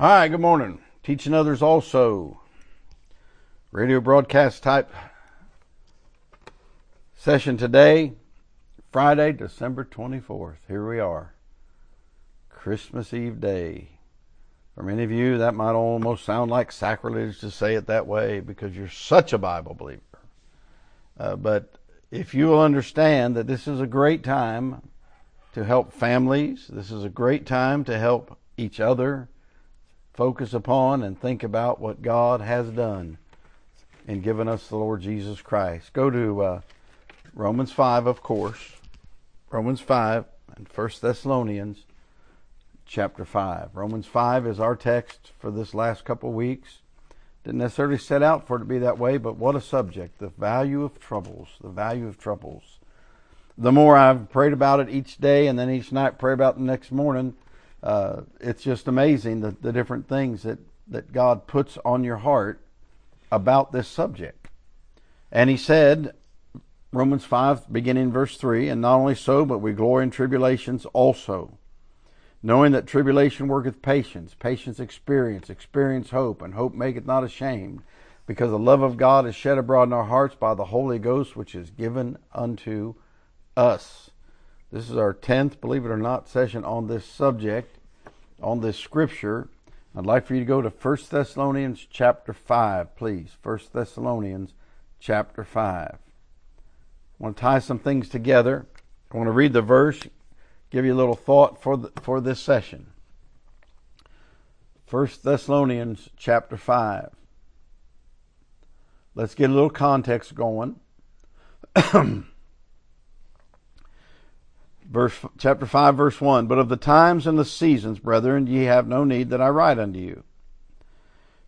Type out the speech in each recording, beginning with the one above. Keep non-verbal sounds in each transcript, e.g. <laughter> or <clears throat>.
Hi, good morning. Teaching others also. Radio broadcast type session today, Friday, December 24th. Here we are. Christmas Eve day. For many of you, that might almost sound like sacrilege to say it that way because you're such a Bible believer. Uh, but if you will understand that this is a great time to help families, this is a great time to help each other focus upon and think about what God has done in giving us the Lord Jesus Christ. Go to uh, Romans 5, of course. Romans 5 and 1 Thessalonians chapter 5. Romans 5 is our text for this last couple weeks. Didn't necessarily set out for it to be that way, but what a subject. The value of troubles. The value of troubles. The more I've prayed about it each day and then each night pray about the next morning, uh, it's just amazing the, the different things that, that God puts on your heart about this subject. And he said, Romans 5, beginning verse 3, and not only so, but we glory in tribulations also, knowing that tribulation worketh patience, patience experience, experience hope, and hope maketh not ashamed, because the love of God is shed abroad in our hearts by the Holy Ghost, which is given unto us. This is our 10th, believe it or not, session on this subject, on this scripture. I'd like for you to go to 1 Thessalonians chapter 5, please. 1 Thessalonians chapter 5. I want to tie some things together. I want to read the verse, give you a little thought for, the, for this session. 1 Thessalonians chapter 5. Let's get a little context going. <clears throat> verse chapter 5 verse 1 but of the times and the seasons brethren ye have no need that i write unto you.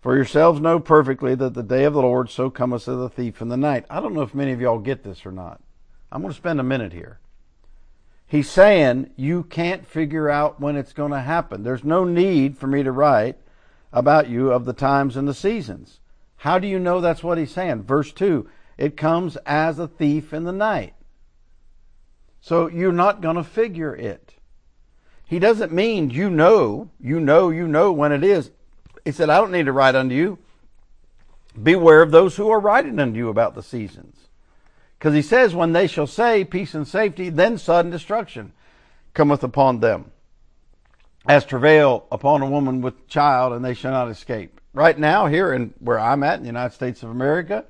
For yourselves know perfectly that the day of the lord so cometh as a thief in the night. I don't know if many of y'all get this or not. I'm going to spend a minute here. He's saying you can't figure out when it's going to happen. There's no need for me to write about you of the times and the seasons. How do you know that's what he's saying? Verse 2 it comes as a thief in the night so you're not going to figure it. He doesn't mean you know, you know, you know when it is. He said, I don't need to write unto you. Beware of those who are writing unto you about the seasons. Because he says, when they shall say peace and safety, then sudden destruction cometh upon them. As travail upon a woman with child, and they shall not escape. Right now, here in where I'm at in the United States of America,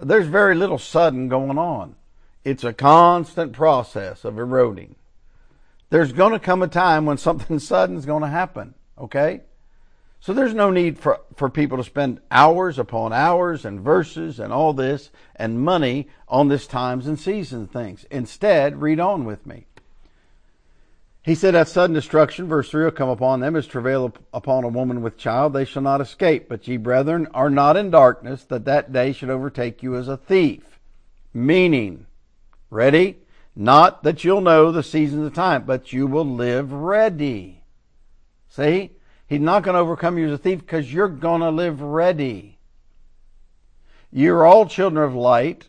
there's very little sudden going on. It's a constant process of eroding. There's going to come a time when something <laughs> sudden is going to happen, okay? So there's no need for, for people to spend hours upon hours and verses and all this and money on this times and seasons things. Instead, read on with me. He said, At sudden destruction, verse 3 will come upon them as travail upon a woman with child, they shall not escape. But ye, brethren, are not in darkness, that that day should overtake you as a thief. Meaning, Ready? Not that you'll know the seasons of time, but you will live ready. See? He's not going to overcome you as a thief because you're going to live ready. You're all children of light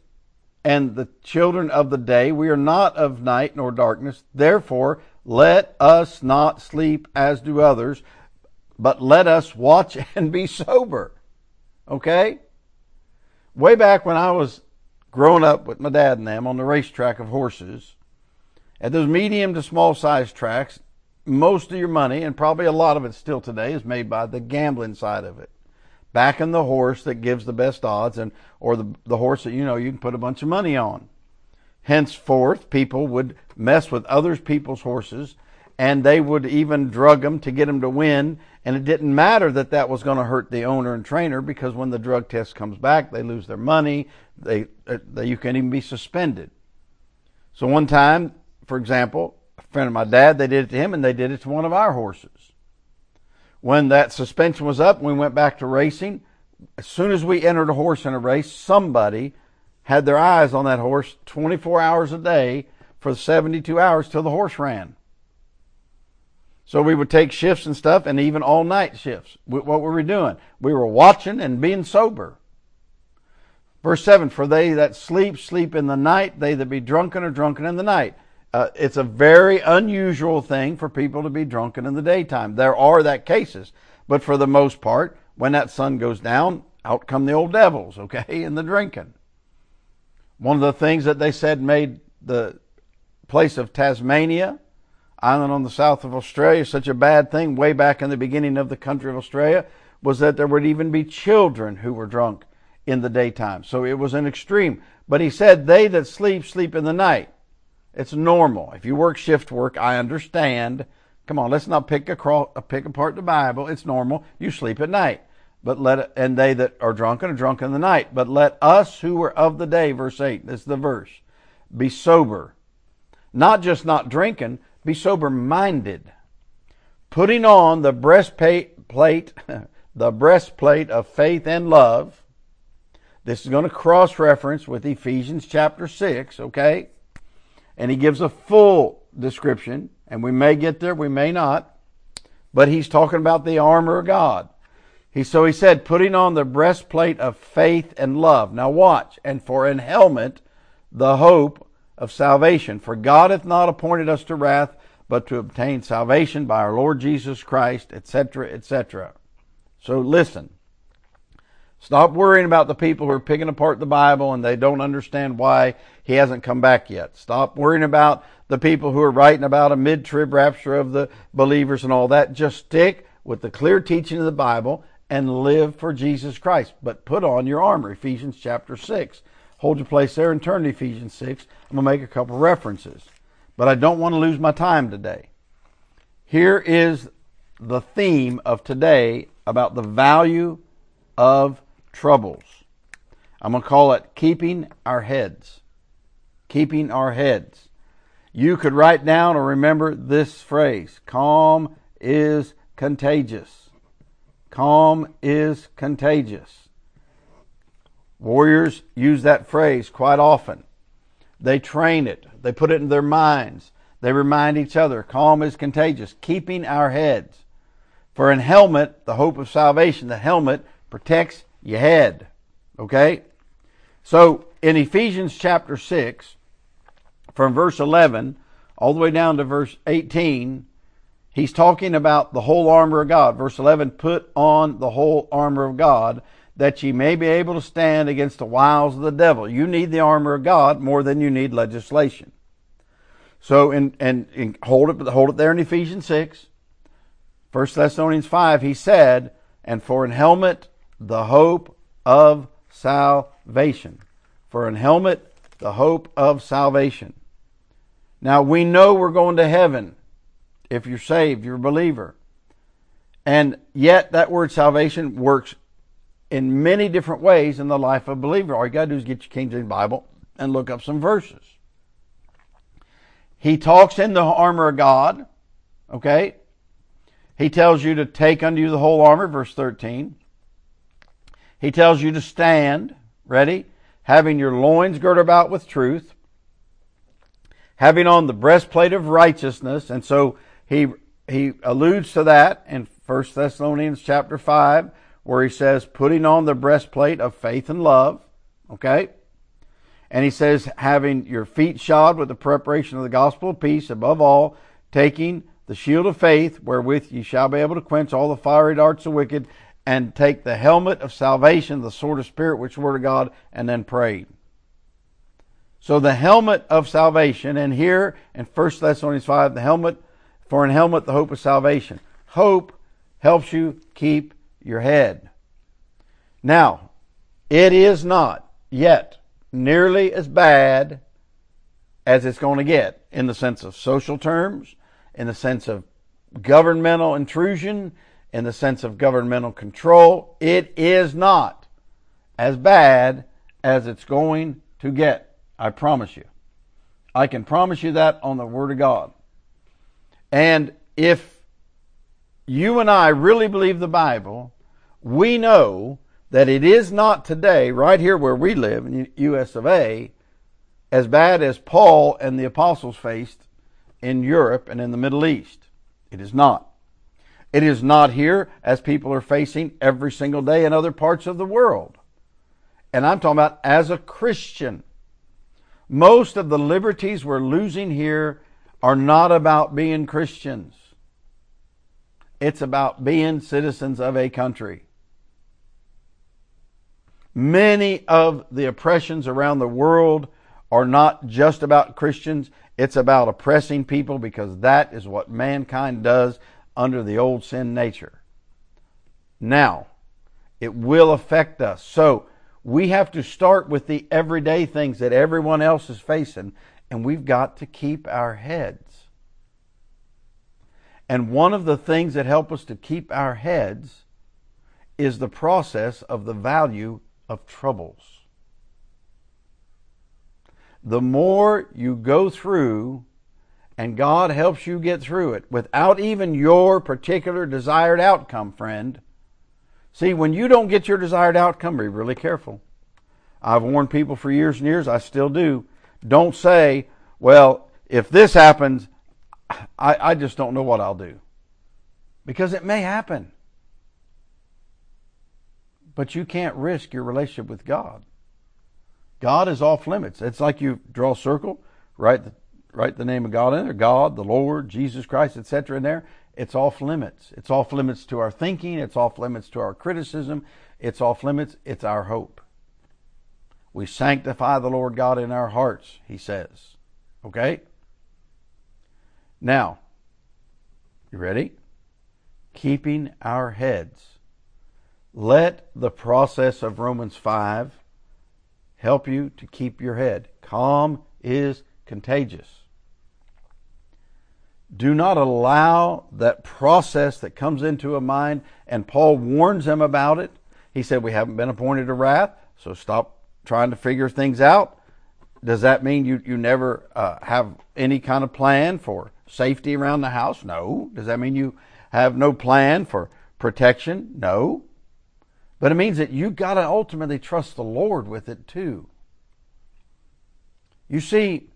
and the children of the day. We are not of night nor darkness. Therefore, let us not sleep as do others, but let us watch <laughs> and be sober. Okay? Way back when I was growing up with my dad and them on the racetrack of horses, at those medium to small size tracks, most of your money, and probably a lot of it still today, is made by the gambling side of it. Backing the horse that gives the best odds, and or the the horse that you know you can put a bunch of money on. Henceforth, people would mess with other people's horses, and they would even drug them to get them to win. And it didn't matter that that was going to hurt the owner and trainer because when the drug test comes back, they lose their money, they, uh, they, you can even be suspended. So one time, for example, a friend of my dad, they did it to him and they did it to one of our horses. When that suspension was up, we went back to racing. As soon as we entered a horse in a race, somebody had their eyes on that horse 24 hours a day for 72 hours till the horse ran. So we would take shifts and stuff and even all night shifts. What were we doing? We were watching and being sober. Verse 7 For they that sleep, sleep in the night. They that be drunken are drunken in the night. Uh, it's a very unusual thing for people to be drunken in the daytime. There are that cases. But for the most part, when that sun goes down, out come the old devils, okay, <laughs> and the drinking. One of the things that they said made the place of Tasmania, island on the south of Australia, such a bad thing way back in the beginning of the country of Australia was that there would even be children who were drunk in the daytime. So it was an extreme. But he said, They that sleep, sleep in the night. It's normal. If you work shift work, I understand. Come on, let's not pick, across, pick apart the Bible. It's normal. You sleep at night but let and they that are drunken are drunk in the night. But let us who are of the day, verse eight, this is the verse, be sober, not just not drinking, be sober minded, putting on the breastplate, plate, <laughs> the breastplate of faith and love. This is going to cross reference with Ephesians chapter six, okay? And he gives a full description, and we may get there, we may not, but he's talking about the armor of God. He, so he said, putting on the breastplate of faith and love. Now watch. And for an helmet, the hope of salvation. For God hath not appointed us to wrath, but to obtain salvation by our Lord Jesus Christ, etc., etc. So listen. Stop worrying about the people who are picking apart the Bible and they don't understand why he hasn't come back yet. Stop worrying about the people who are writing about a mid-trib rapture of the believers and all that. Just stick with the clear teaching of the Bible and live for Jesus Christ. But put on your armor, Ephesians chapter 6. Hold your place there and turn to Ephesians 6. I'm going to make a couple references. But I don't want to lose my time today. Here is the theme of today about the value of troubles. I'm going to call it keeping our heads. Keeping our heads. You could write down or remember this phrase calm is contagious. Calm is contagious. Warriors use that phrase quite often. They train it. They put it in their minds. They remind each other, calm is contagious, keeping our heads. For an helmet, the hope of salvation, the helmet protects your head. Okay? So in Ephesians chapter 6, from verse 11 all the way down to verse 18, He's talking about the whole armor of God. Verse 11, put on the whole armor of God that ye may be able to stand against the wiles of the devil. You need the armor of God more than you need legislation. So, and hold it, hold it there in Ephesians 6. 1 Thessalonians 5, he said, and for an helmet, the hope of salvation. For an helmet, the hope of salvation. Now, we know we're going to heaven if you're saved, you're a believer. And yet, that word salvation works in many different ways in the life of a believer. All you got to do is get your King James Bible and look up some verses. He talks in the armor of God, okay? He tells you to take unto you the whole armor, verse 13. He tells you to stand, ready, having your loins girt about with truth, having on the breastplate of righteousness, and so he he alludes to that in 1 Thessalonians chapter 5 where he says putting on the breastplate of faith and love, okay? And he says having your feet shod with the preparation of the gospel of peace above all taking the shield of faith wherewith ye shall be able to quench all the fiery darts of wicked and take the helmet of salvation, the sword of spirit which is the word of God and then pray. So the helmet of salvation and here in 1 Thessalonians 5 the helmet for in helmet, the hope of salvation. Hope helps you keep your head. Now, it is not yet nearly as bad as it's going to get in the sense of social terms, in the sense of governmental intrusion, in the sense of governmental control. It is not as bad as it's going to get. I promise you. I can promise you that on the Word of God. And if you and I really believe the Bible, we know that it is not today, right here where we live in US of A, as bad as Paul and the apostles faced in Europe and in the Middle East. It is not. It is not here as people are facing every single day in other parts of the world. And I'm talking about as a Christian. Most of the liberties we're losing here are not about being Christians. It's about being citizens of a country. Many of the oppressions around the world are not just about Christians. It's about oppressing people because that is what mankind does under the old sin nature. Now, it will affect us. So, we have to start with the everyday things that everyone else is facing, and we've got to keep our heads. And one of the things that help us to keep our heads is the process of the value of troubles. The more you go through and God helps you get through it without even your particular desired outcome, friend, See, when you don't get your desired outcome, be really careful. I've warned people for years and years, I still do. Don't say, well, if this happens, I, I just don't know what I'll do. Because it may happen. But you can't risk your relationship with God. God is off limits. It's like you draw a circle, write the, write the name of God in there, God, the Lord, Jesus Christ, etc. in there, it's off limits. It's off limits to our thinking. It's off limits to our criticism. It's off limits. It's our hope. We sanctify the Lord God in our hearts, he says. Okay? Now, you ready? Keeping our heads. Let the process of Romans 5 help you to keep your head. Calm is contagious. Do not allow that process that comes into a mind, and Paul warns them about it. He said, We haven't been appointed to wrath, so stop trying to figure things out. Does that mean you, you never uh, have any kind of plan for safety around the house? No. Does that mean you have no plan for protection? No. But it means that you've got to ultimately trust the Lord with it too. You see,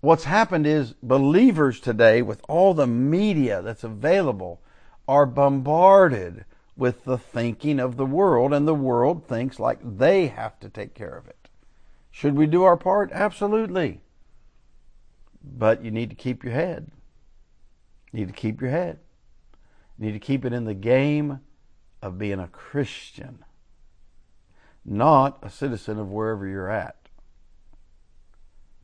what's happened is believers today, with all the media that's available, are bombarded with the thinking of the world, and the world thinks like they have to take care of it. Should we do our part? Absolutely. But you need to keep your head. You need to keep your head. You need to keep it in the game of being a Christian, not a citizen of wherever you're at.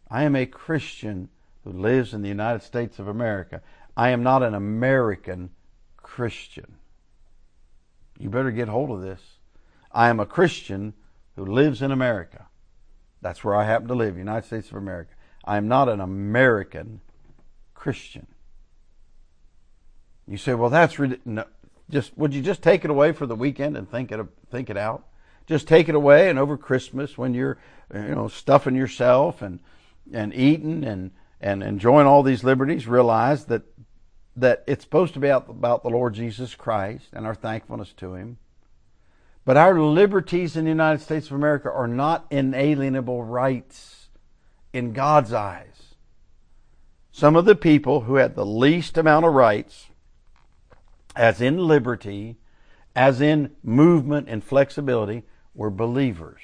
I am a Christian who lives in the United States of America. I am not an American Christian. You better get hold of this. I am a Christian who lives in America. That's where I happen to live, United States of America. I am not an American Christian. You say, well, that's no, just. Would you just take it away for the weekend and think it think it out? Just take it away, and over Christmas, when you're, you know, stuffing yourself and and eating and, and enjoying all these liberties, realize that that it's supposed to be about the Lord Jesus Christ and our thankfulness to Him. But our liberties in the United States of America are not inalienable rights in God's eyes. Some of the people who had the least amount of rights, as in liberty, as in movement and flexibility, were believers.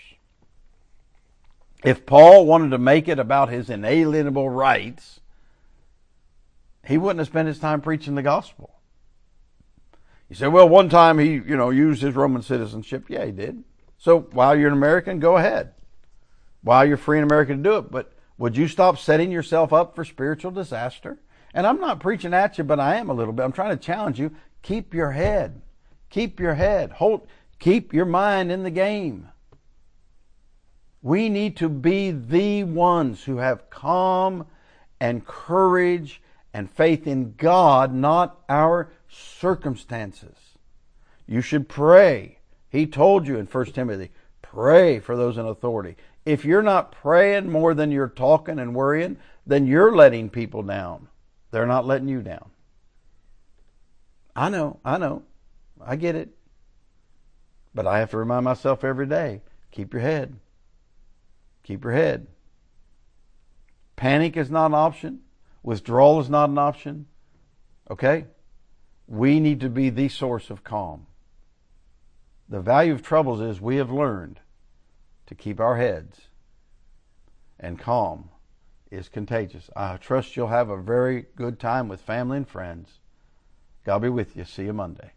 If Paul wanted to make it about his inalienable rights, he wouldn't have spent his time preaching the gospel. You say, well, one time he, you know, used his Roman citizenship. Yeah, he did. So while you're an American, go ahead. While you're free in America to do it. But would you stop setting yourself up for spiritual disaster? And I'm not preaching at you, but I am a little bit. I'm trying to challenge you. Keep your head. Keep your head. Hold, keep your mind in the game. We need to be the ones who have calm and courage and faith in God, not our circumstances. You should pray. He told you in 1 Timothy, pray for those in authority. If you're not praying more than you're talking and worrying, then you're letting people down. They're not letting you down. I know, I know. I get it. But I have to remind myself every day keep your head. Keep your head. Panic is not an option. Withdrawal is not an option. Okay? We need to be the source of calm. The value of troubles is we have learned to keep our heads, and calm is contagious. I trust you'll have a very good time with family and friends. God be with you. See you Monday.